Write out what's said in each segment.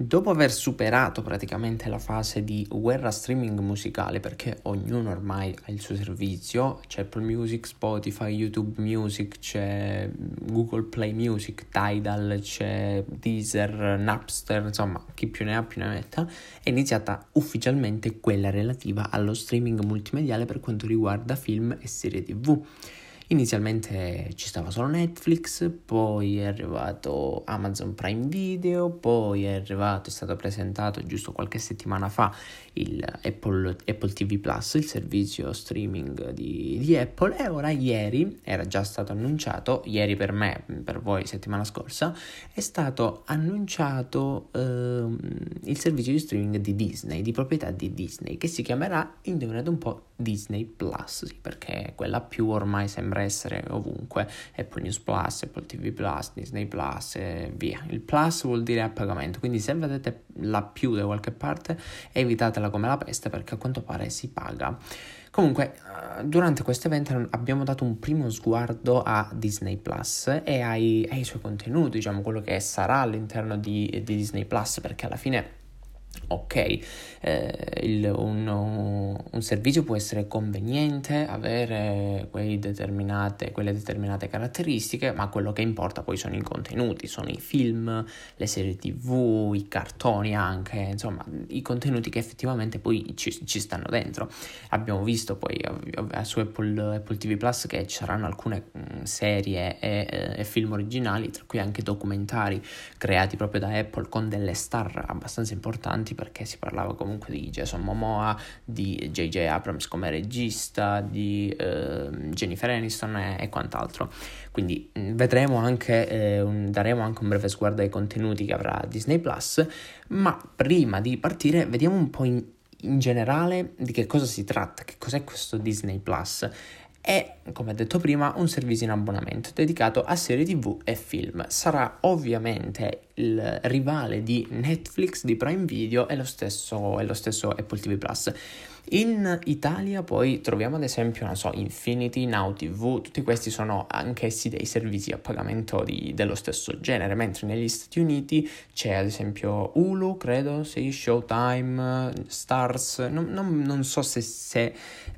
Dopo aver superato praticamente la fase di guerra streaming musicale, perché ognuno ormai ha il suo servizio, c'è Apple Music, Spotify, YouTube Music, c'è Google Play Music, Tidal, c'è Deezer, Napster, insomma, chi più ne ha più ne metta, è iniziata ufficialmente quella relativa allo streaming multimediale per quanto riguarda film e serie TV. Inizialmente ci stava solo Netflix, poi è arrivato Amazon Prime Video, poi è arrivato, è stato presentato giusto qualche settimana fa il Apple, Apple TV Plus, il servizio streaming di, di, Apple. E ora ieri, era già stato annunciato, ieri per me, per voi settimana scorsa, è stato annunciato eh, il servizio di streaming di Disney, di proprietà di Disney, che si chiamerà, indovinate un po', Disney Plus, sì, perché quella più ormai sembra essere ovunque, Apple News Plus, Apple TV Plus, Disney Plus e via. Il Plus vuol dire a pagamento, quindi se vedete la più da qualche parte evitatela come la peste perché a quanto pare si paga. Comunque, eh, durante questo evento abbiamo dato un primo sguardo a Disney Plus e ai, ai suoi contenuti, diciamo quello che sarà all'interno di, di Disney Plus, perché alla fine ok, eh, il, un, un, servizio può essere conveniente, avere determinate, quelle determinate caratteristiche, ma quello che importa poi sono i contenuti, sono i film, le serie tv, i cartoni anche, insomma, i contenuti che effettivamente poi ci, ci stanno dentro. Abbiamo visto poi su Apple, Apple, TV Plus che ci saranno alcune mm, serie e, e film originali, tra cui anche documentari creati proprio da Apple con delle star abbastanza importanti perché si parlava comunque di Jason Momoa, di J.J. Abrams come regista, di eh, Jennifer Aniston e, e, quant'altro. Quindi mm, vedremo anche, eh, un, daremo anche un breve sguardo ai contenuti che avrà Disney Plus, ma prima di partire vediamo un po' in, in generale di che cosa si tratta, che cos'è questo Disney Plus è, come detto prima, un servizio in abbonamento dedicato a serie tv e film. Sarà ovviamente il rivale di Netflix, di Prime Video e lo stesso, e lo stesso Apple TV Plus. In Italia poi troviamo ad esempio, non so, Infinity, Now TV, tutti questi sono anch'essi dei servizi a pagamento di, dello stesso genere, mentre negli Stati Uniti c'è ad esempio Hulu, credo, sì, Showtime, Stars, non, non, non so se, se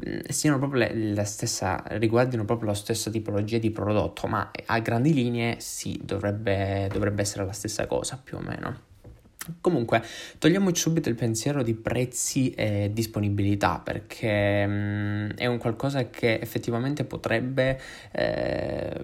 mm, siano proprio la stessa, riguardino proprio la stessa tipologia di prodotto, ma a grandi linee sì, dovrebbe, dovrebbe essere la stessa cosa più o meno. Comunque, togliamoci subito il pensiero di prezzi e disponibilità perché mh, mm, è un qualcosa che effettivamente potrebbe eh,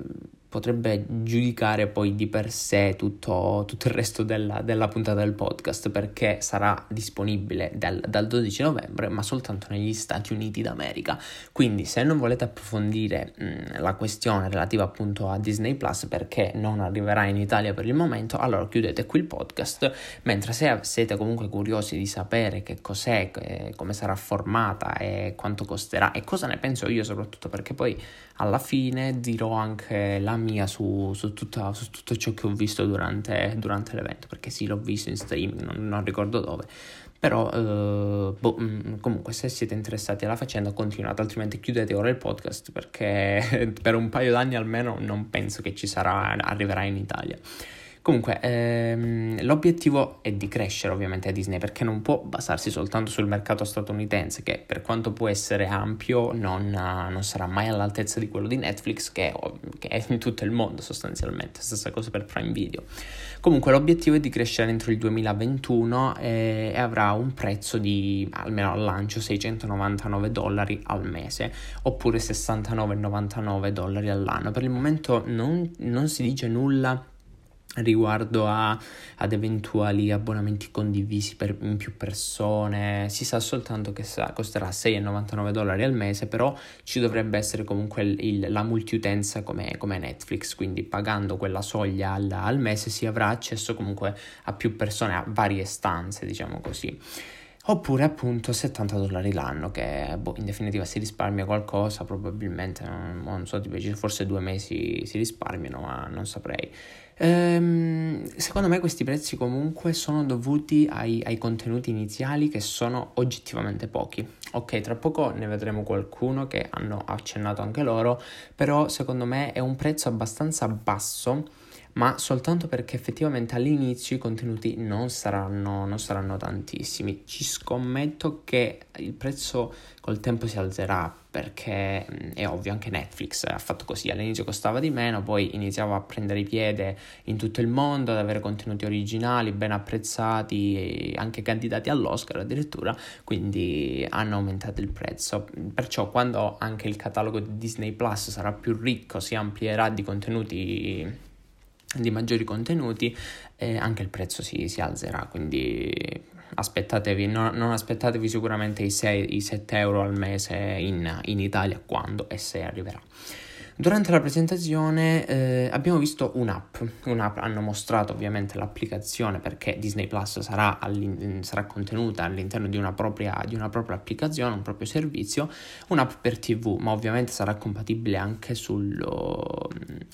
potrebbe giudicare poi di per sé tutto, tutto il resto della, della, puntata del podcast perché sarà disponibile dal, dal, 12 novembre ma soltanto negli Stati Uniti d'America. Quindi se non volete approfondire mh, la questione relativa appunto a Disney Plus perché non arriverà in Italia per il momento allora chiudete qui il podcast mentre se siete comunque curiosi di sapere che cos'è eh, come sarà formata e quanto costerà e cosa ne penso io soprattutto perché poi alla fine dirò anche la mia su, su, tutta, su tutto ciò che ho visto durante, durante, l'evento, perché sì, l'ho visto in streaming, non, non ricordo dove. Però eh, boh, mm, comunque se siete interessati alla faccenda continuate, altrimenti chiudete ora il podcast perché per un paio d'anni almeno non penso che ci sarà, arriverà in Italia. Comunque, ehm, l'obiettivo è di crescere ovviamente a Disney perché non può basarsi soltanto sul mercato statunitense che per quanto può essere ampio non, non sarà mai all'altezza di quello di Netflix che, che, è in tutto il mondo sostanzialmente, stessa cosa per Prime Video. Comunque l'obiettivo è di crescere entro il 2021 e, e avrà un prezzo di almeno al lancio 699 dollari al mese oppure 69,99 dollari all'anno. Per il momento non, non si dice nulla riguardo a, ad eventuali abbonamenti condivisi per più persone. Si sa soltanto che sa, costerà 6,99 dollari al mese però ci dovrebbe essere comunque il, la multiutenza come, come, Netflix. Quindi pagando quella soglia al, al mese si avrà accesso comunque a più persone a varie stanze diciamo così. Oppure appunto 70 dollari l'anno che boh, in definitiva si risparmia qualcosa probabilmente non, non so forse due mesi si risparmiano ma non saprei Ehm, secondo me questi prezzi comunque sono dovuti ai, ai, contenuti iniziali che sono oggettivamente pochi. Ok, tra poco ne vedremo qualcuno che hanno accennato anche loro, però secondo me è un prezzo abbastanza basso ma soltanto perché effettivamente all'inizio i contenuti non saranno, non saranno tantissimi. Ci scommetto che il prezzo col tempo si alzerà perché mm, è ovvio anche Netflix ha fatto così, all'inizio costava di meno, poi iniziava a prendere piede in tutto il mondo, ad avere contenuti originali, ben apprezzati, anche candidati all'Oscar addirittura, quindi hanno aumentato il prezzo. Perciò quando anche il catalogo di Disney Plus sarà più ricco, si amplierà di contenuti di maggiori contenuti, eh, anche il prezzo si, si alzerà, quindi aspettatevi, no, non aspettatevi sicuramente i, 6, i 7 euro al mese in, in Italia quando e se arriverà. Durante la presentazione eh, abbiamo visto un'app, un'app, hanno mostrato ovviamente l'applicazione perché Disney Plus sarà, sarà contenuta all'interno di una, propria, di una, propria, applicazione, un proprio servizio, un'app per TV, ma ovviamente sarà compatibile anche sul,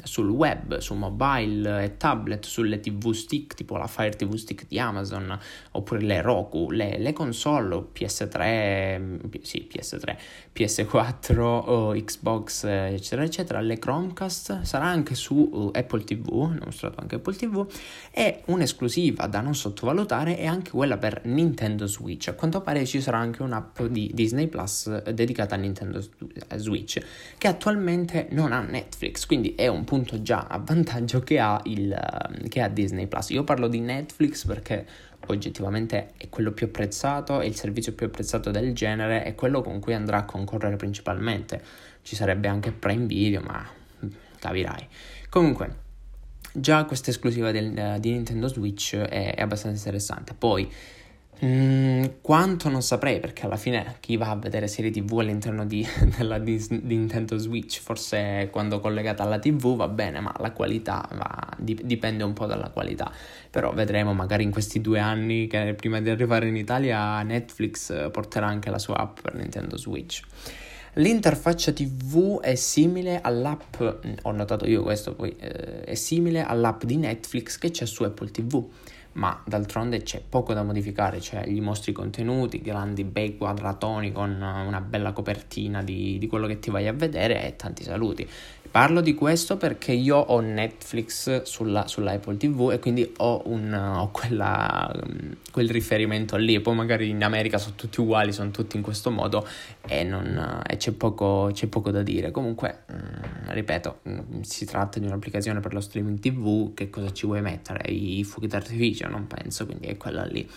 sul web, su mobile e tablet, sulle TV stick tipo la Fire TV stick di Amazon oppure le Roku, le, le console PS3, sì PS3, PS4 o Xbox eccetera eccetera tra le Chromecast, sarà anche su uh, Apple TV, mostrato anche Apple TV, e un'esclusiva da non sottovalutare è anche quella per Nintendo Switch. A quanto pare ci sarà anche un'app di Disney Plus eh, dedicata a Nintendo eh, Switch, che attualmente non ha Netflix, quindi è un punto già a vantaggio che ha, il, eh, che ha Disney Plus. Io parlo di Netflix perché oggettivamente è quello più apprezzato, è il servizio più apprezzato del genere, è quello con cui andrà a concorrere principalmente ci sarebbe anche Prime Video, ma capirai. Comunque, già questa esclusiva del, di Nintendo Switch è, è abbastanza interessante. Poi, mm, quanto non saprei, perché alla fine chi va a vedere serie TV all'interno di, della di, di Nintendo Switch, forse quando collegata alla TV va bene, ma la qualità va, dipende un po' dalla qualità. Però vedremo magari in questi due anni che prima di arrivare in Italia Netflix porterà anche la sua app per Nintendo Switch. L'interfaccia TV è simile all'app, ho notato io questo poi, eh, è simile all'app di Netflix che c'è su Apple TV, ma d'altronde c'è poco da modificare, cioè gli mostri contenuti, grandi bei quadratoni con una bella copertina di, di quello che ti vai a vedere e tanti saluti. Parlo di questo perché io ho Netflix sulla, sulla Apple TV e quindi ho, un, ho quella, quel riferimento lì. Poi magari in America sono tutti uguali, sono tutti in questo modo e, non, e c'è, poco, c'è, poco, da dire. Comunque, mm, ripeto, mm, si tratta di un'applicazione per lo streaming TV. Che cosa ci vuoi mettere? I fuochi d'artificio? Non penso, quindi è quella lì.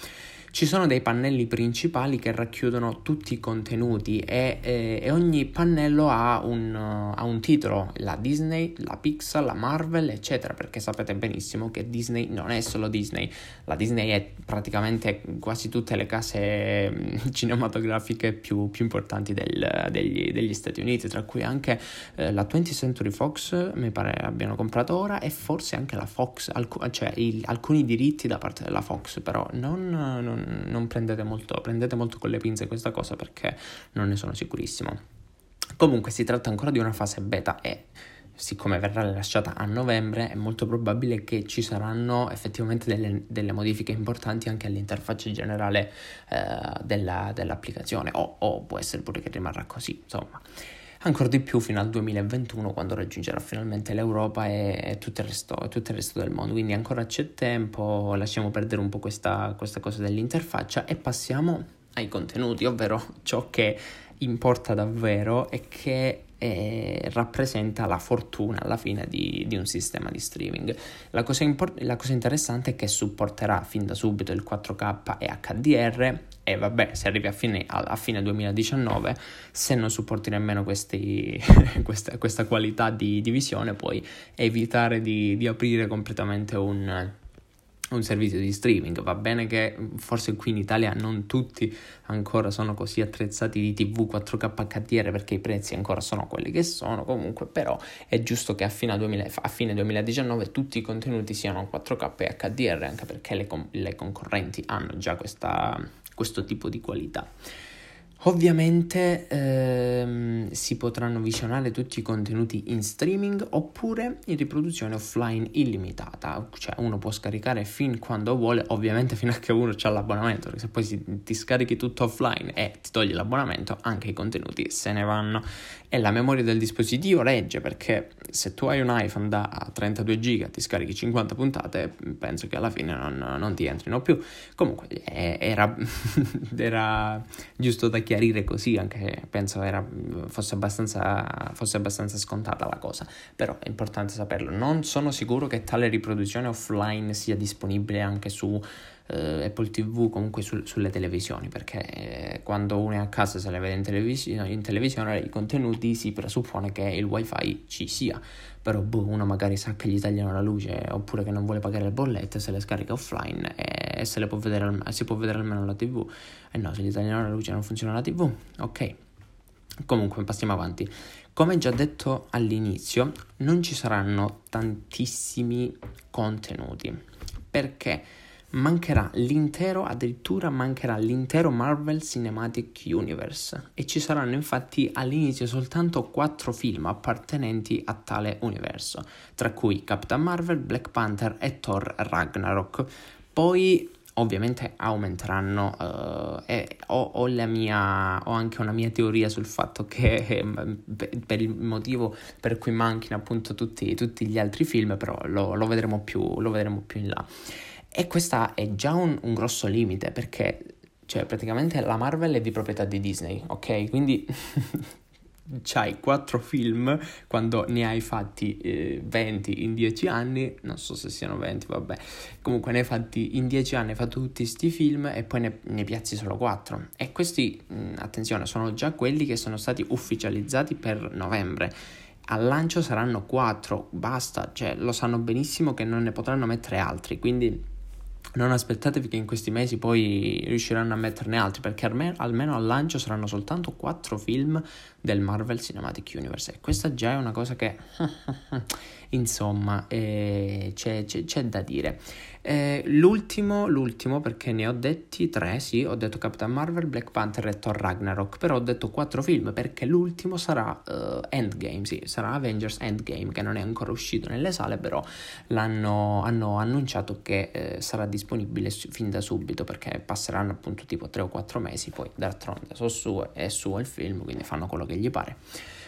Ci sono dei pannelli principali che racchiudono tutti i contenuti e, e, e ogni pannello ha un, ha un, titolo, la Disney, la Pixar, la Marvel, eccetera, perché sapete benissimo che Disney non è solo Disney, la Disney è praticamente quasi tutte le case mm, cinematografiche più, più importanti del, degli, degli, Stati Uniti, tra cui anche eh, la 20th Century Fox, mi pare abbiano comprato ora, e forse anche la Fox, alc- cioè il, alcuni diritti da parte della Fox, però non, non non prendete molto, prendete molto con le pinze questa cosa perché non ne sono sicurissimo. Comunque si tratta ancora di una fase beta e siccome verrà rilasciata a novembre è molto probabile che ci saranno effettivamente delle, delle modifiche importanti anche all'interfaccia generale eh, della, dell'applicazione o, o può essere pure che rimarrà così, insomma ancora di più fino al 2021 quando raggiungerà finalmente l'Europa e, tutto, il resto, tutto, il resto, del mondo. Quindi ancora c'è tempo, lasciamo perdere un po' questa, questa cosa dell'interfaccia e passiamo ai contenuti, ovvero ciò che importa davvero e che eh, rappresenta la fortuna alla fine di, di un sistema di streaming. La cosa, import- la cosa, interessante è che supporterà fin da subito il 4K e HDR e vabbè, se arrivi a fine, a fine 2019, se non supporti nemmeno questi, questa, questa, qualità di, di, visione, puoi evitare di, di aprire completamente un un servizio di streaming. Va bene che forse qui in Italia non tutti ancora sono così attrezzati di TV 4K HDR perché i prezzi ancora sono quelli che sono, comunque però è giusto che a fine, 2000, a fine 2019 tutti i contenuti siano 4K e HDR anche perché le, le concorrenti hanno già questa, questo tipo di qualità. Ovviamente ehm, si potranno visionare tutti i contenuti in streaming oppure in riproduzione offline illimitata, cioè uno può scaricare fin quando vuole, ovviamente fino a che uno ha l'abbonamento, perché se poi si, ti scarichi tutto offline e ti togli l'abbonamento, anche i contenuti se ne vanno. E la memoria del dispositivo regge, perché se tu hai un iPhone da 32 giga, ti scarichi 50 puntate, penso che alla fine non, non ti entrino più. Comunque era, era giusto da chiarire chiarire così, anche penso era, fosse, abbastanza, fosse abbastanza scontata la cosa, però è importante saperlo. Non sono sicuro che tale riproduzione offline sia disponibile anche su Uh, Apple TV comunque su, sulle televisioni perché eh, quando uno è a casa se le vede in, televisi- in, televisione i contenuti si presuppone che il wifi ci sia però boh, uno magari sa che gli tagliano la luce oppure che non vuole pagare le bollette se le scarica offline e, e se le può vedere, si può vedere almeno la tv e eh no se gli tagliano la luce non funziona la tv ok. Comunque passiamo avanti. Come già detto all'inizio non ci saranno tantissimi contenuti. Perché mancherà l'intero, addirittura mancherà l'intero Marvel Cinematic Universe e ci saranno infatti all'inizio soltanto quattro film appartenenti a tale universo, tra cui Captain Marvel, Black Panther e Thor Ragnarok. Poi ovviamente aumenteranno uh, e ho, ho, mia, ho, anche una mia teoria sul fatto che eh, per il motivo per cui manchino appunto tutti, tutti gli altri film però lo, lo, vedremo più, lo vedremo più in là e questo è già un, un grosso limite perché, cioè, praticamente la Marvel è di proprietà di Disney, ok? Quindi c'hai quattro film quando ne hai fatti eh, 20 in 10 anni, non so se siano 20, vabbè, comunque ne hai fatti in 10 anni, hai fatto tutti questi film e poi ne, ne piazzi solo 4. E questi, mh, attenzione, sono già quelli che sono stati ufficializzati per novembre. Al lancio saranno 4, basta, cioè lo sanno benissimo che non ne potranno mettere altri, quindi non aspettatevi che in questi mesi poi riusciranno a metterne altri, perché almeno, al lancio saranno soltanto quattro film del Marvel Cinematic Universe. E questa già è una cosa che, insomma, eh, c'è, c'è, c'è, da dire. Eh, l'ultimo, l'ultimo, perché ne ho detti tre, sì, ho detto Capitan Marvel, Black Panther e Thor Ragnarok, però ho detto quattro film, perché l'ultimo sarà uh, Endgame, sì, sarà Avengers Endgame, che non è ancora uscito nelle sale, però l'hanno hanno annunciato che eh, sarà disponibile fin da subito, perché passeranno appunto tipo tre o quattro mesi, poi d'altronde so suo, è suo il film, quindi fanno quello che che gli pare.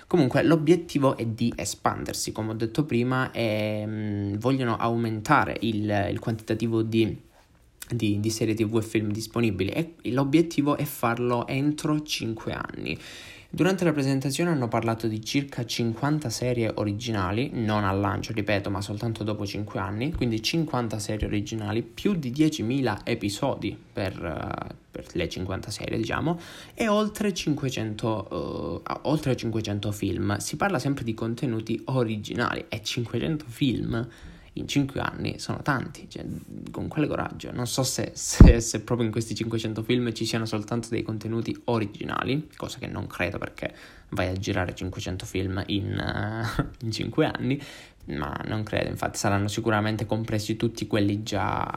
Comunque l'obiettivo è di espandersi, come ho detto prima, e mh, mm, vogliono aumentare il, il quantitativo di, di, di, serie tv e film disponibili e l'obiettivo è farlo entro 5 anni. Durante la presentazione hanno parlato di circa 50 serie originali, non al lancio, ripeto, ma soltanto dopo 5 anni, quindi 50 serie originali, più di 10.000 episodi per, uh, per le 50 serie, diciamo, e oltre 500, uh, oltre 500 film. Si parla sempre di contenuti originali e 500 film in 5 anni sono tanti, cioè, con quale coraggio. Non so se, se, se, proprio in questi 500 film ci siano soltanto dei contenuti originali, cosa che non credo perché vai a girare 500 film in, uh, in 5 anni, ma non credo, infatti saranno sicuramente compresi tutti quelli già,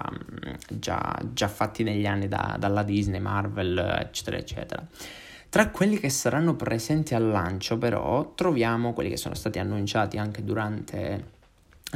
già, già fatti negli anni da, dalla Disney, Marvel, eccetera, eccetera. Tra quelli che saranno presenti al lancio, però, troviamo quelli che sono stati annunciati anche durante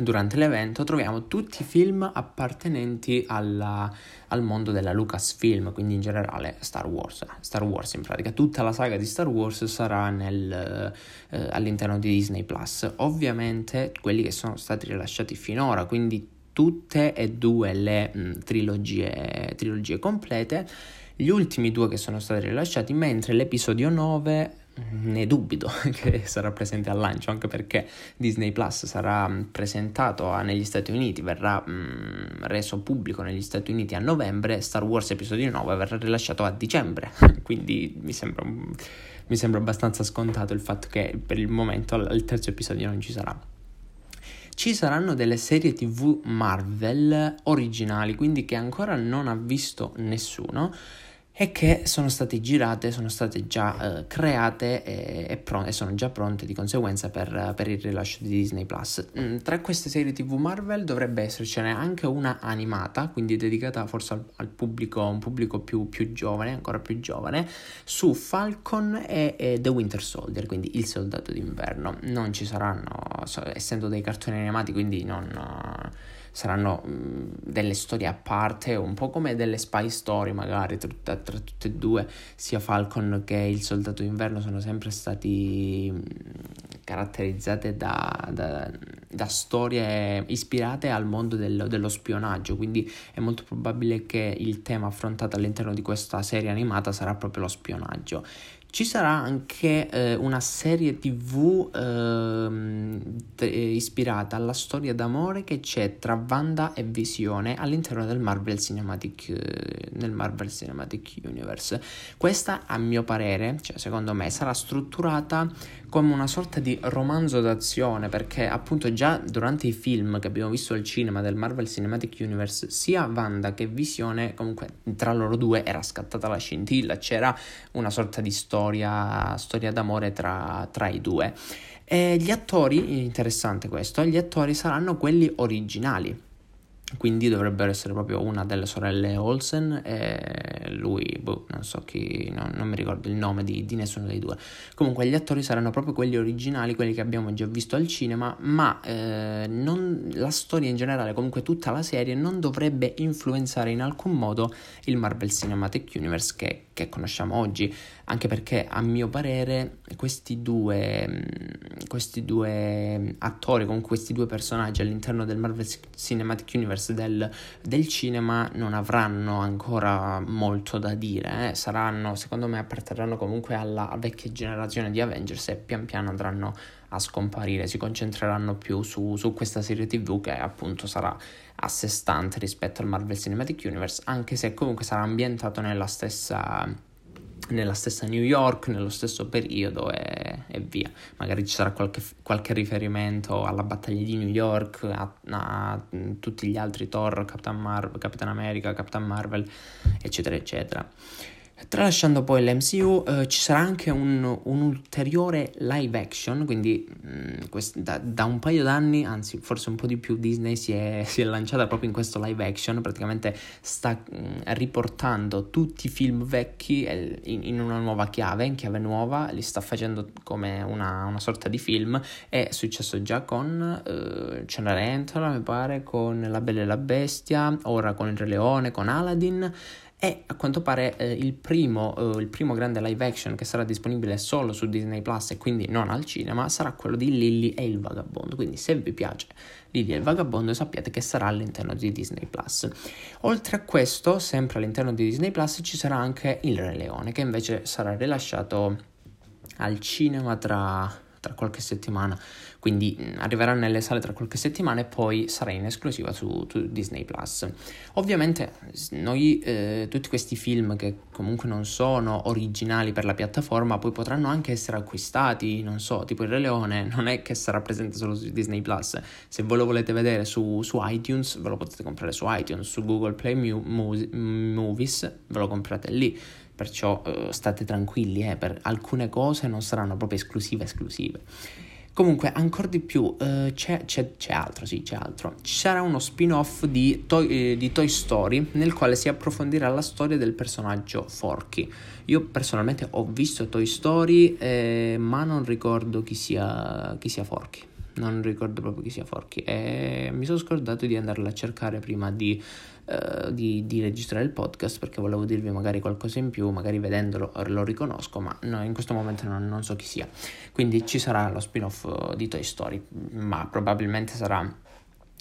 durante l'evento troviamo tutti i film appartenenti alla, al mondo della Lucasfilm, quindi in generale Star Wars. Star Wars in pratica, tutta la saga di Star Wars sarà nel, eh, all'interno di Disney Plus. Ovviamente quelli che sono stati rilasciati finora, quindi tutte e due le mh, trilogie, trilogie complete. Gli ultimi due che sono stati rilasciati, mentre l'episodio 9 ne dubito che sarà presente al lancio, anche perché Disney Plus sarà mm, presentato negli Stati Uniti, verrà mh, mm, reso pubblico negli Stati Uniti a novembre, Star Wars episodio 9 verrà rilasciato a dicembre, quindi mi sembra, mi sembra abbastanza scontato il fatto che per il momento il terzo episodio non ci sarà. Ci saranno delle serie TV Marvel originali, quindi che ancora non ha visto nessuno e che sono state girate, sono state già uh, create e, e, pron- e, sono già pronte di conseguenza per, per il rilascio di Disney Plus. Mm, tra queste serie TV Marvel dovrebbe essercene anche una animata, quindi dedicata forse al, al pubblico, un pubblico più, più, giovane, ancora più giovane, su Falcon e, e, The Winter Soldier, quindi il soldato d'inverno. Non ci saranno, essendo dei cartoni animati, quindi non. Saranno mh, delle storie a parte, un po' come delle spy story magari tra, tra, tutte e due, sia Falcon che il Soldato d'Inverno sono sempre stati mh, caratterizzate da, da, da, storie ispirate al mondo del, dello spionaggio, quindi è molto probabile che il tema affrontato all'interno di questa serie animata sarà proprio lo spionaggio. Ci sarà anche eh, una serie tv eh, ispirata alla storia d'amore che c'è tra Wanda e Visione all'interno del Marvel Cinematic, eh, nel Marvel Cinematic Universe. Questa, a mio parere, cioè secondo me, sarà strutturata come una sorta di romanzo d'azione perché appunto già durante i film che abbiamo visto al cinema del Marvel Cinematic Universe sia Wanda che Visione comunque tra loro due era scattata la scintilla c'era una sorta di storia, storia d'amore tra, tra i due. E gli attori interessante questo gli attori saranno quelli originali. Quindi dovrebbero essere proprio una delle sorelle Olsen e lui, boh, non so chi, no, non mi ricordo il nome di, di, nessuno dei due. Comunque gli attori saranno proprio quelli originali, quelli che abbiamo già visto al cinema, ma eh, non, la storia in generale, comunque tutta la serie, non dovrebbe influenzare in alcun modo il Marvel Cinematic Universe che, che conosciamo oggi, anche perché a mio parere questi due, questi due attori, con questi due personaggi all'interno del Marvel Cinematic Universe del, del cinema non avranno ancora molto da dire, eh? saranno, secondo me apparterranno comunque alla vecchia generazione di Avengers e pian piano andranno a scomparire, si concentreranno più su, su questa serie tv che appunto sarà a sé stante rispetto al Marvel Cinematic Universe, anche se comunque sarà ambientato nella stessa nella stessa New York, nello stesso periodo e, e via. Magari ci sarà qualche, qualche, riferimento alla battaglia di New York, a, a tutti gli altri Thor, Capitan, Mar- Capitan America, Capitan Marvel, eccetera, eccetera. Tralasciando poi l'MCU, eh, ci sarà anche un, un, ulteriore live action, quindi mh, mm, quest- da, da, un paio d'anni, anzi forse un po' di più, Disney si è, si è lanciata proprio in questo live action, praticamente sta mh, mm, riportando tutti i film vecchi eh, in, in, una nuova chiave, in chiave nuova, li sta facendo come una, una sorta di film, è successo già con eh, Cenerentola, mi pare, con La Bella e la Bestia, ora con Il Re Leone, con Aladdin, e a quanto pare eh, il, primo, eh, il, primo, grande live action che sarà disponibile solo su Disney Plus e quindi non al cinema sarà quello di Lily e il Vagabondo. Quindi se vi piace Lily e il Vagabondo sappiate che sarà all'interno di Disney Plus. Oltre a questo, sempre all'interno di Disney Plus ci sarà anche Il Re Leone che invece sarà rilasciato al cinema tra tra qualche settimana, quindi mm, arriverà nelle sale tra qualche settimana e poi sarà in esclusiva su, su Disney Plus. Ovviamente noi eh, tutti questi film che comunque non sono originali per la piattaforma poi potranno anche essere acquistati, non so, tipo il Re Leone non è che sarà presente solo su Disney Plus, se voi lo volete vedere su, su iTunes ve lo potete comprare su iTunes, su Google Play Mu- Movies ve lo comprate lì perciò eh, state tranquilli, eh, per alcune cose non saranno proprio esclusive esclusive. Comunque, ancora di più, eh, c'è, c'è, c'è, altro, sì, c'è altro. Ci sarà uno spin-off di Toy, eh, di Toy, Story nel quale si approfondirà la storia del personaggio Forky. Io personalmente ho visto Toy Story, eh, ma non ricordo chi sia, chi sia Forky non ricordo proprio chi sia Forky e mi sono scordato di andarla a cercare prima di, uh, di, di, registrare il podcast perché volevo dirvi magari qualcosa in più, magari vedendolo lo riconosco, ma no, in questo momento non, non so chi sia. Quindi ci sarà lo spin-off di Toy Story, ma probabilmente sarà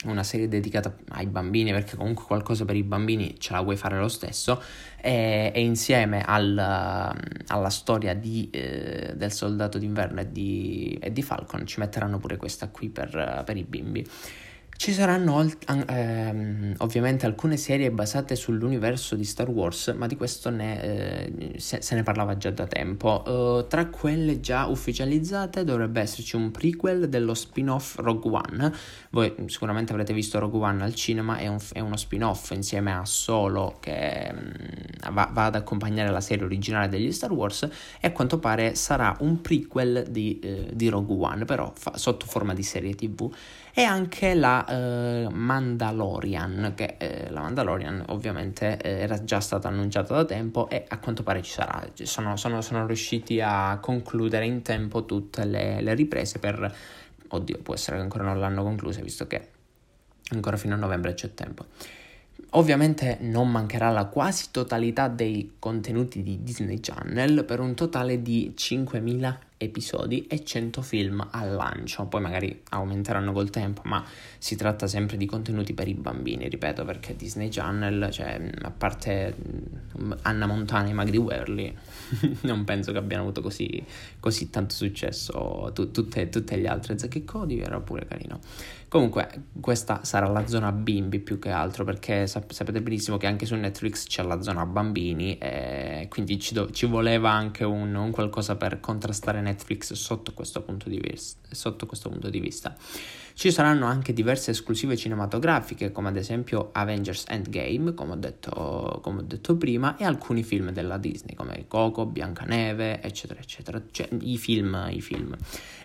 una serie dedicata ai bambini perché comunque qualcosa per i bambini ce la vuoi fare lo stesso e, e insieme al, alla storia di, eh, del soldato d'inverno e di, e di, Falcon ci metteranno pure questa qui per, per i bimbi Ci saranno ehm, ovviamente alcune serie basate sull'universo di Star Wars, ma di questo ne, eh, se, se, ne parlava già da tempo. Uh, tra quelle già ufficializzate dovrebbe esserci un prequel dello spin-off Rogue One. Voi sicuramente avrete visto Rogue One al cinema, è, un, è uno spin-off insieme a Solo che um, va, va, ad accompagnare la serie originale degli Star Wars e a quanto pare sarà un prequel di, eh, di Rogue One, però fa, sotto forma di serie tv e anche la eh, Mandalorian, che eh, la Mandalorian ovviamente eh, era già stata annunciata da tempo e a quanto pare ci sarà. Sono, sono, sono riusciti a concludere in tempo tutte le, le riprese per... Oddio, può essere che ancora non l'hanno conclusa, visto che ancora fino a novembre c'è tempo. Ovviamente non mancherà la quasi totalità dei contenuti di Disney Channel per un totale di 5.000 episodi e 100 film al lancio, poi magari aumenteranno col tempo, ma si tratta sempre di contenuti per i bambini, ripeto, perché Disney Channel, cioè, a parte mm, Anna Montana e Magri di Werley, non penso che abbiano avuto così, così tanto successo tu, tutte, tutte, le altre. Zack Cody era pure carino. Comunque, questa sarà la zona bimbi più che altro, perché sap- sapete benissimo che anche su Netflix c'è la zona bambini, e quindi ci, do- ci voleva anche un, un qualcosa per contrastare Netflix sotto questo punto di, vis- sotto questo punto di vista. Ci saranno anche diverse esclusive cinematografiche, come ad esempio Avengers Endgame, come ho detto, come ho detto prima, e alcuni film della Disney, come Coco, Biancaneve, eccetera, eccetera. Cioè, i film, i film.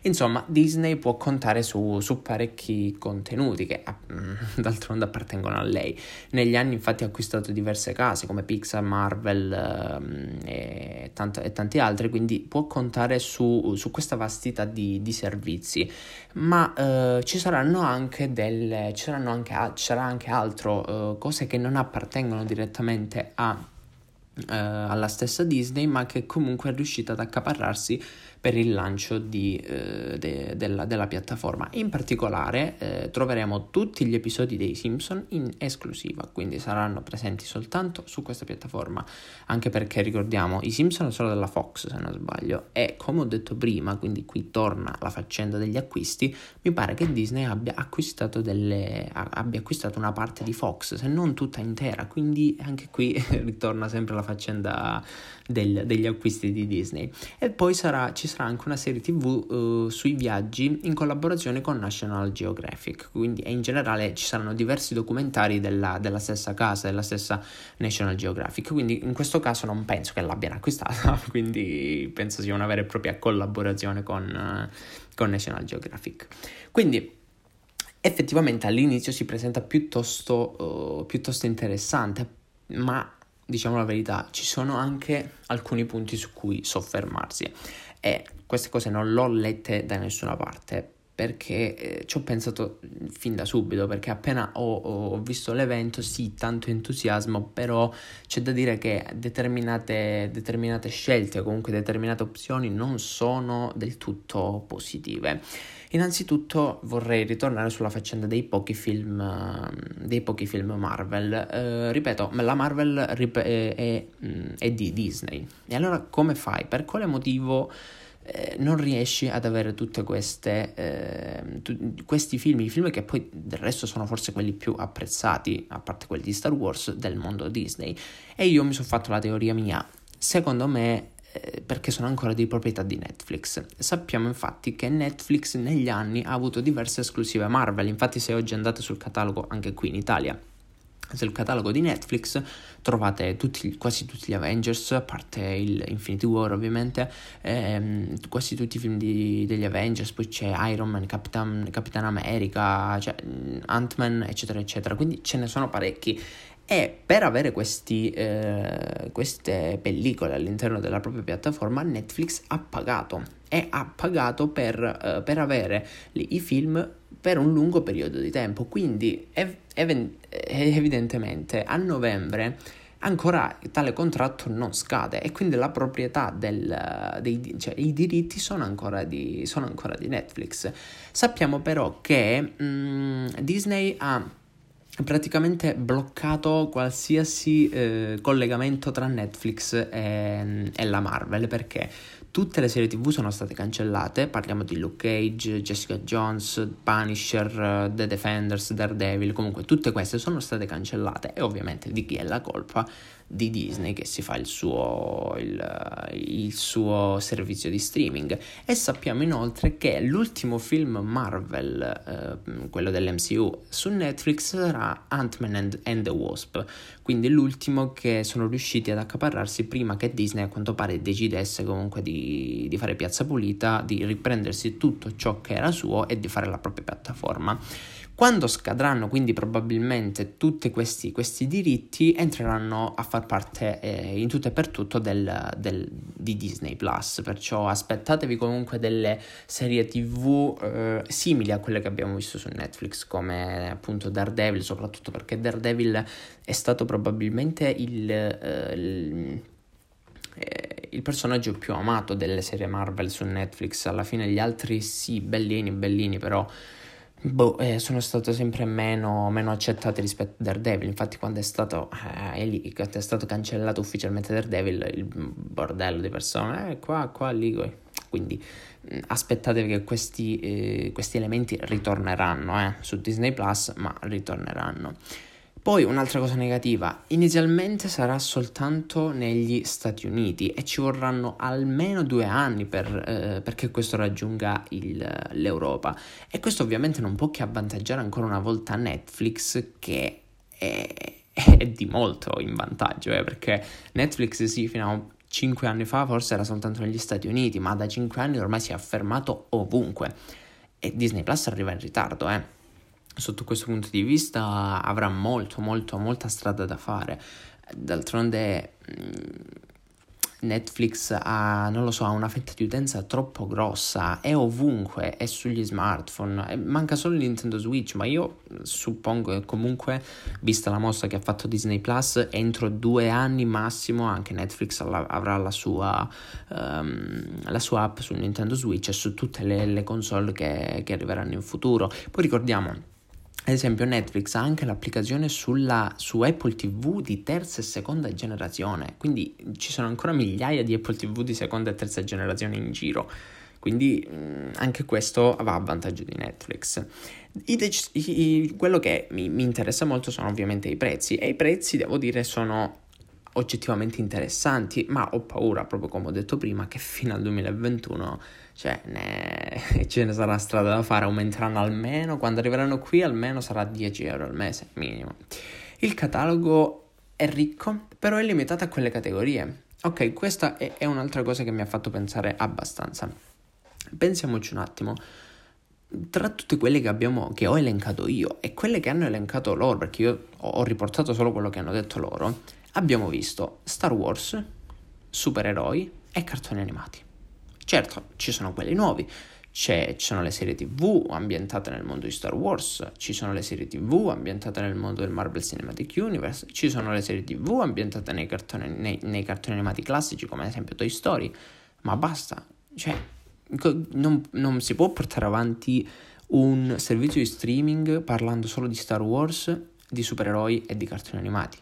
Insomma, Disney può contare su, su parecchi contenuti che mm, d'altronde appartengono a lei. Negli anni, infatti, ha acquistato diverse case come Pixar, Marvel um, e, tanto, e, tanti altri, quindi può contare su, su questa vastità di, di servizi. Ma uh, ci saranno anche delle, ci saranno anche, ci sarà anche altro, uh, cose che non appartengono direttamente a, uh, alla stessa Disney, ma che comunque è riuscita ad accaparrarsi per il lancio di, eh, de, della, della, piattaforma. In particolare eh, troveremo tutti gli episodi dei Simpson in esclusiva, quindi saranno presenti soltanto su questa piattaforma, anche perché ricordiamo i Simpson sono della Fox se non sbaglio e come ho detto prima, quindi qui torna la faccenda degli acquisti, mi pare che Disney abbia acquistato, delle, abbia acquistato una parte di Fox, se non tutta intera, quindi anche qui ritorna sempre la faccenda del, degli acquisti di Disney. E poi sarà, ci sarà anche una serie tv uh, sui viaggi in collaborazione con National Geographic, quindi in generale ci saranno diversi documentari della, della stessa casa, della stessa National Geographic, quindi in questo caso non penso che l'abbiano acquistata, quindi penso sia una vera e propria collaborazione con, uh, con National Geographic. Quindi effettivamente all'inizio si presenta piuttosto, uh, piuttosto interessante, ma diciamo la verità, ci sono anche alcuni punti su cui soffermarsi e queste cose non l'ho lette da nessuna parte perché eh, ci ho pensato fin da subito, perché appena ho, ho, visto l'evento, sì, tanto entusiasmo, però c'è da dire che determinate, determinate scelte comunque determinate opzioni non sono del tutto positive. Innanzitutto vorrei ritornare sulla faccenda dei pochi film, dei pochi film Marvel. Eh, ripeto, la Marvel rip- è, è, è, di Disney. E allora come fai? Per quale motivo eh, non riesci ad avere tutti eh, tu- questi film, i film che poi del resto sono forse quelli più apprezzati, a parte quelli di Star Wars, del mondo Disney? E io mi sono fatto la teoria mia. Secondo me eh, perché sono ancora di proprietà di Netflix. Sappiamo infatti che Netflix negli anni ha avuto diverse esclusive Marvel, infatti se oggi andate sul catalogo anche qui in Italia sul catalogo di Netflix trovate tutti, quasi tutti gli Avengers, a parte il Infinity War ovviamente, ehm, quasi tutti i film di, degli Avengers, poi c'è Iron Man, Capitan, Capitan America, cioè, Ant-Man, eccetera, eccetera, quindi ce ne sono parecchi e per avere questi, eh, queste pellicole all'interno della propria piattaforma Netflix ha pagato. E ha pagato per, eh, per avere i film per un lungo periodo di tempo. Quindi ev- ev- evidentemente a novembre ancora tale contratto non scade. E quindi la proprietà del, dei, cioè i diritti sono ancora, di, sono ancora di Netflix. Sappiamo però che mh, mm, Disney ha praticamente bloccato qualsiasi eh, collegamento tra Netflix e, e, la Marvel. Perché tutte le serie tv sono state cancellate, parliamo di Luke Cage, Jessica Jones, Punisher, The Defenders, Daredevil, comunque tutte queste sono state cancellate e ovviamente di chi è la colpa? di Disney che si fa il suo, il, il suo servizio di streaming e sappiamo inoltre che l'ultimo film Marvel, eh, quello dell'MCU, su Netflix sarà Ant-Man and, and, the Wasp, quindi l'ultimo che sono riusciti ad accaparrarsi prima che Disney a quanto pare decidesse comunque di, di fare piazza pulita, di riprendersi tutto ciò che era suo e di fare la propria piattaforma. Quando scadranno quindi probabilmente tutti questi, questi diritti entreranno a far parte eh, in tutto e per tutto del, del, di Disney Plus, perciò aspettatevi comunque delle serie tv eh, simili a quelle che abbiamo visto su Netflix come appunto Daredevil, soprattutto perché Daredevil è stato probabilmente il, eh, il eh, il personaggio più amato delle serie Marvel su Netflix. Alla fine gli altri sì, bellini, bellini, però boh, eh, sono stato sempre meno, meno accettati rispetto a Daredevil. Infatti, quando è stato, eh, lì, è stato cancellato ufficialmente Daredevil, il bordello di persone, eh, qua, qua, lì. Quindi mm, aspettatevi che questi, eh, questi elementi ritorneranno eh, su Disney Plus, ma ritorneranno. Poi un'altra cosa negativa, inizialmente sarà soltanto negli Stati Uniti e ci vorranno almeno due anni per, eh, perché questo raggiunga il, l'Europa. E questo ovviamente non può che avvantaggiare ancora una volta Netflix che è, è di molto in vantaggio eh, perché Netflix sì fino a 5 anni fa forse era soltanto negli Stati Uniti ma da 5 anni ormai si è affermato ovunque. E Disney Plus arriva in ritardo eh sotto questo punto di vista avrà molto, molto, molta strada da fare. D'altronde mm, Netflix ha, non lo so, ha una fetta di utenza troppo grossa, è ovunque, è sugli smartphone, manca solo il Nintendo Switch, ma io suppongo che comunque, vista la mossa che ha fatto Disney Plus, entro due anni massimo anche Netflix avrà la sua, um, la sua app sul Nintendo Switch e su tutte le, le console che, che arriveranno in futuro. Poi ricordiamo ad esempio Netflix ha anche l'applicazione sulla, su Apple TV di terza e seconda generazione, quindi ci sono ancora migliaia di Apple TV di seconda e terza generazione in giro, quindi mm, anche questo va a vantaggio di Netflix. I dec- i, quello che mi, mi interessa molto sono ovviamente i prezzi. E i prezzi devo dire sono oggettivamente interessanti, ma ho paura, proprio come ho detto prima, che fino al 2021 cioè, ne... ce ne sarà strada da fare, aumenteranno almeno, quando arriveranno qui almeno sarà 10 euro al mese, minimo. Il catalogo è ricco, però è limitato a quelle categorie. Ok, questa è, è un'altra cosa che mi ha fatto pensare abbastanza. Pensiamoci un attimo tra tutte quelle che abbiamo che ho elencato io e quelle che hanno elencato loro perché io ho riportato solo quello che hanno detto loro abbiamo visto Star Wars supereroi e cartoni animati Certo, ci sono quelli nuovi, ci sono le serie tv ambientate nel mondo di Star Wars, ci sono le serie tv ambientate nel mondo del Marvel Cinematic Universe, ci sono le serie tv ambientate nei cartoni, nei, nei cartoni animati classici come ad esempio Toy Story, ma basta, cioè non, non si può portare avanti un servizio di streaming parlando solo di Star Wars, di supereroi e di cartoni animati.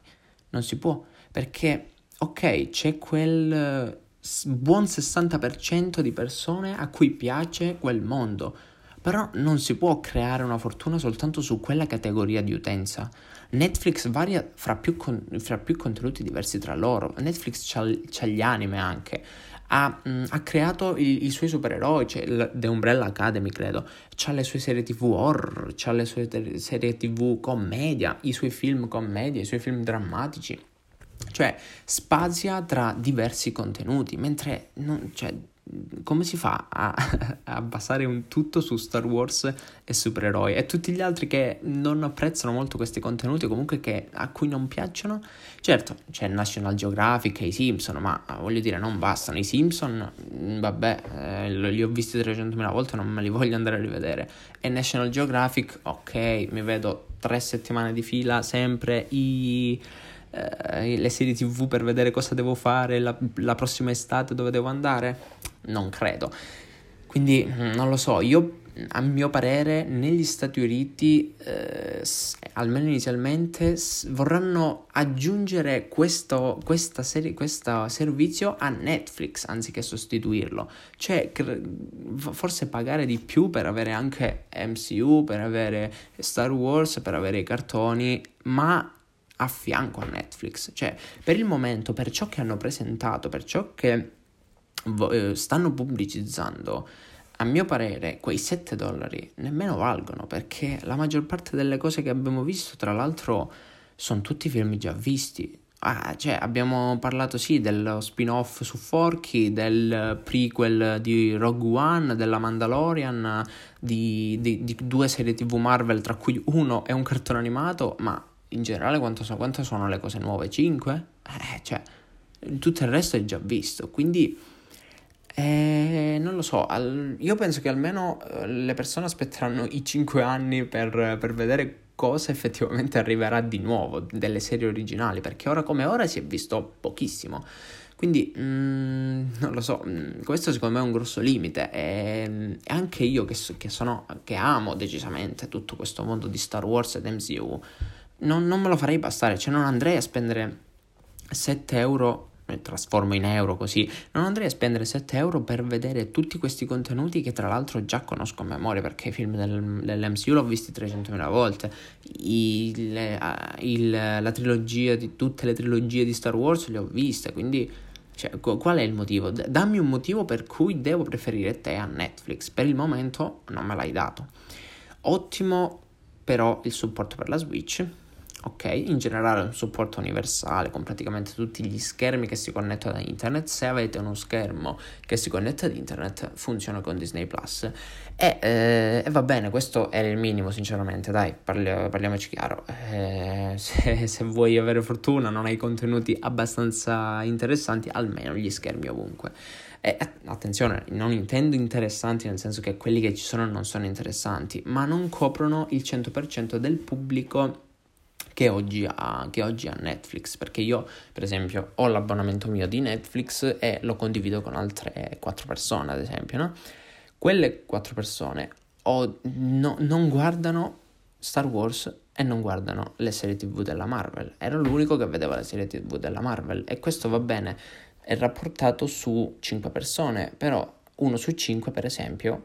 Non si può, perché ok, c'è quel buon 60% di persone a cui piace quel mondo. Però non si può creare una fortuna soltanto su quella categoria di utenza. Netflix varia fra più, con, fra più contenuti diversi tra loro. Netflix c'ha gli anime anche. Ha, mh, ha creato i, i, suoi supereroi, cioè The Umbrella Academy, credo. C'ha le sue serie TV horror, c'ha le sue te- serie TV commedia, i suoi film commedia, i suoi film drammatici cioè spazia tra diversi contenuti, mentre non, cioè, come si fa a, a, basare un tutto su Star Wars e supereroi e tutti gli altri che non apprezzano molto questi contenuti o comunque che, a cui non piacciono? Certo, c'è National Geographic e i Simpson, ma voglio dire, non bastano. I Simpson, mm, vabbè, eh, li ho visti 300.000 volte, non me li voglio andare a rivedere. E National Geographic, ok, mi vedo tre settimane di fila sempre i eh, le serie tv per vedere cosa devo fare la, la prossima estate, dove devo andare? Non credo. Quindi mm, non lo so, io a mio parere negli Stati Uniti, eh, almeno inizialmente, vorranno aggiungere questo serie, servizio a Netflix anziché sostituirlo. Cioè, cre- forse pagare di più per avere anche MCU, per avere Star Wars, per avere i cartoni, ma a fianco a Netflix. Cioè, per il momento, per ciò che hanno presentato, per ciò che eh, stanno pubblicizzando, a mio parere quei 7 dollari nemmeno valgono perché la maggior parte delle cose che abbiamo visto, tra l'altro, sono tutti film già visti. Ah, cioè, abbiamo parlato sì dello spin-off su Forky, del prequel di Rogue One, della Mandalorian, di, di, di due serie TV Marvel, tra cui uno è un cartone animato, ma in generale quanto, quanto sono le cose nuove? 5? Eh, cioè, tutto il resto è già visto, quindi eh, non lo so, al, io penso che almeno eh, le persone aspetteranno i 5 anni per, per, vedere cosa effettivamente arriverà di nuovo delle serie originali, perché ora come ora si è visto pochissimo. Quindi, mm, non lo so, mm, questo secondo me è un grosso limite e, e anche io che, che, sono, che amo decisamente tutto questo mondo di Star Wars ed MCU, non, non me lo farei bastare, cioè non andrei a spendere 7 euro trasformo in euro così, non andrei a spendere 7 euro per vedere tutti questi contenuti che tra l'altro già conosco a memoria perché i film del, dell'MCU l'ho visti 300.000 volte, il, eh, il, la trilogia di tutte le trilogie di Star Wars le ho viste, quindi cioè, qual è il motivo? Dammi un motivo per cui devo preferire te a Netflix, per il momento non me l'hai dato. Ottimo però il supporto per la Switch ok? In generale un supporto universale con praticamente tutti gli schermi che si connettano ad internet. Se avete uno schermo che si connette ad internet, funziona con Disney Plus. E, eh, e va bene, questo è il minimo, sinceramente. Dai, parli- parliamoci chiaro. Eh, se, se vuoi avere fortuna, non hai contenuti abbastanza interessanti, almeno gli schermi ovunque. E attenzione, non intendo interessanti nel senso che quelli che ci sono non sono interessanti, ma non coprono il 100% del pubblico che oggi, ha, che oggi ha Netflix, perché io per esempio ho l'abbonamento mio di Netflix e lo condivido con altre quattro persone, ad esempio, no? Quelle quattro persone o no, non guardano Star Wars e non guardano le serie tv della Marvel. Ero l'unico che vedeva le serie tv della Marvel e questo va bene, è rapportato su 5 persone, però uno su 5 per esempio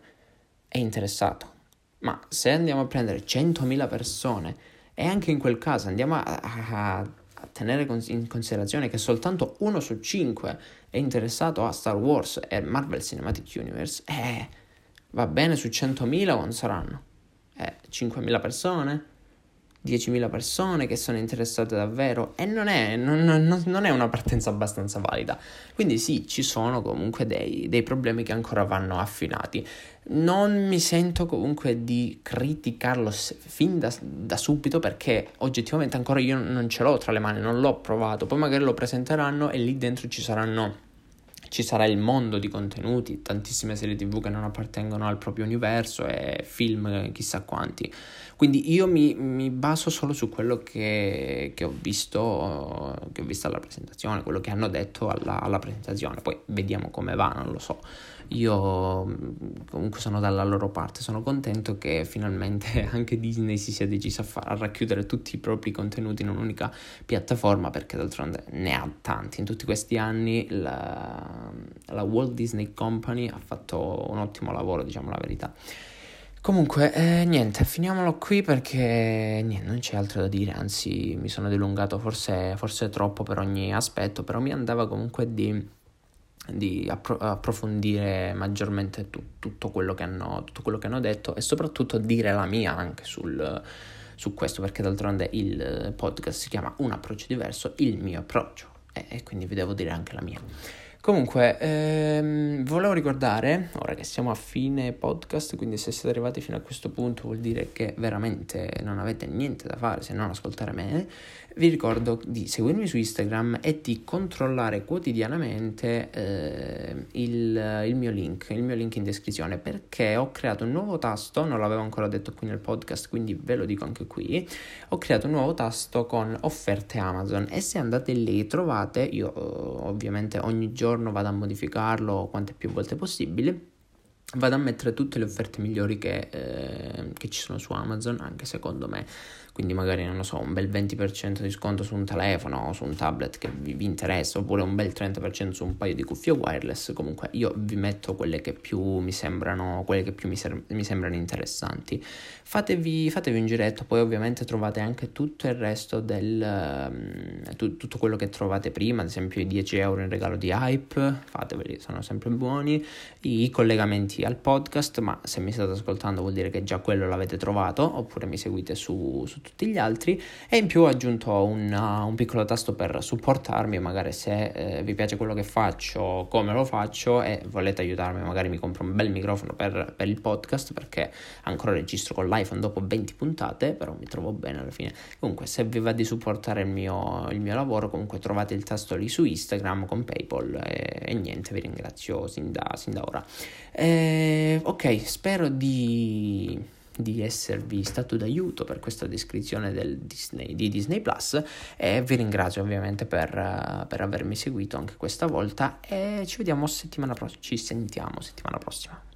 è interessato. Ma se andiamo a prendere 100.000 persone e anche in quel caso andiamo a, a, a tenere in considerazione che soltanto uno su cinque è interessato a Star Wars e Marvel Cinematic Universe. Eh, va bene su 100.000 non saranno? Eh, 5.000 persone? 10.000 persone che sono interessate davvero e non è, non, non, non è, una partenza abbastanza valida. Quindi sì, ci sono comunque dei, dei, problemi che ancora vanno affinati. Non mi sento comunque di criticarlo fin da, da subito perché oggettivamente ancora io non ce l'ho tra le mani, non l'ho provato, poi magari lo presenteranno e lì dentro ci saranno ci sarà il mondo di contenuti, tantissime serie tv che non appartengono al proprio universo e film chissà quanti. Quindi io mi, mi baso solo su quello che, che, ho visto, che ho visto alla presentazione, quello che hanno detto alla, alla presentazione, poi vediamo come va, non lo so. Io mm, comunque sono dalla loro parte, sono contento che finalmente anche Disney si sia decisa a, far, a racchiudere tutti i propri contenuti in un'unica piattaforma perché d'altronde ne ha tanti. In tutti questi anni la, la Walt Disney Company ha fatto un ottimo lavoro, diciamo la verità. Comunque, eh, niente, finiamolo qui perché niente, non c'è altro da dire, anzi mi sono dilungato forse, forse troppo per ogni aspetto, però mi andava comunque di di appro- approfondire maggiormente tu- tutto, quello hanno, tutto, quello che hanno, detto e soprattutto dire la mia anche sul, su questo perché d'altronde il podcast si chiama Un approccio diverso, il mio approccio e, e quindi vi devo dire anche la mia. Comunque, ehm, volevo ricordare, ora che siamo a fine podcast, quindi se siete arrivati fino a questo punto vuol dire che veramente non avete niente da fare se non ascoltare me, vi ricordo di seguirmi su Instagram e di controllare quotidianamente eh, il, il, mio link, il mio link in descrizione, perché ho creato un nuovo tasto, non l'avevo ancora detto qui nel podcast, quindi ve lo dico anche qui, ho creato un nuovo tasto con offerte Amazon e se andate lì trovate, io ovviamente ogni giorno vado a modificarlo quante più volte possibile, vado a mettere tutte le offerte migliori che, eh, che, ci sono su Amazon, anche secondo me. Quindi magari, non lo so, un bel 20% di sconto su un telefono o su un tablet che vi, vi, interessa, oppure un bel 30% su un paio di cuffie wireless. Comunque io vi metto quelle che più mi sembrano, quelle che più mi, ser- mi sembrano interessanti. Fatevi, fatevi, un giretto, poi ovviamente trovate anche tutto il resto del... Um, tu, tutto quello che trovate prima, ad esempio i 10 euro in regalo di Hype, fateveli, sono sempre buoni. I collegamenti al podcast, ma se mi state ascoltando vuol dire che già quello l'avete trovato, oppure mi seguite su, su tutti gli altri. E in più ho aggiunto una, un piccolo tasto per supportarmi, magari se eh, vi piace quello che faccio, come lo faccio e volete aiutarmi, magari mi compro un bel microfono per, per il podcast, perché ancora registro con l'iPhone dopo 20 puntate, però mi trovo bene alla fine. Comunque, se vi va di supportare il mio, il mio lavoro, comunque trovate il tasto lì su Instagram con PayPal e, e niente, vi ringrazio sin da, sin da ora. Eh, ok, spero di, di, esservi stato d'aiuto per questa descrizione Disney, di Disney Plus e vi ringrazio ovviamente per, per avermi seguito anche questa volta e ci vediamo settimana prossima, ci sentiamo settimana prossima.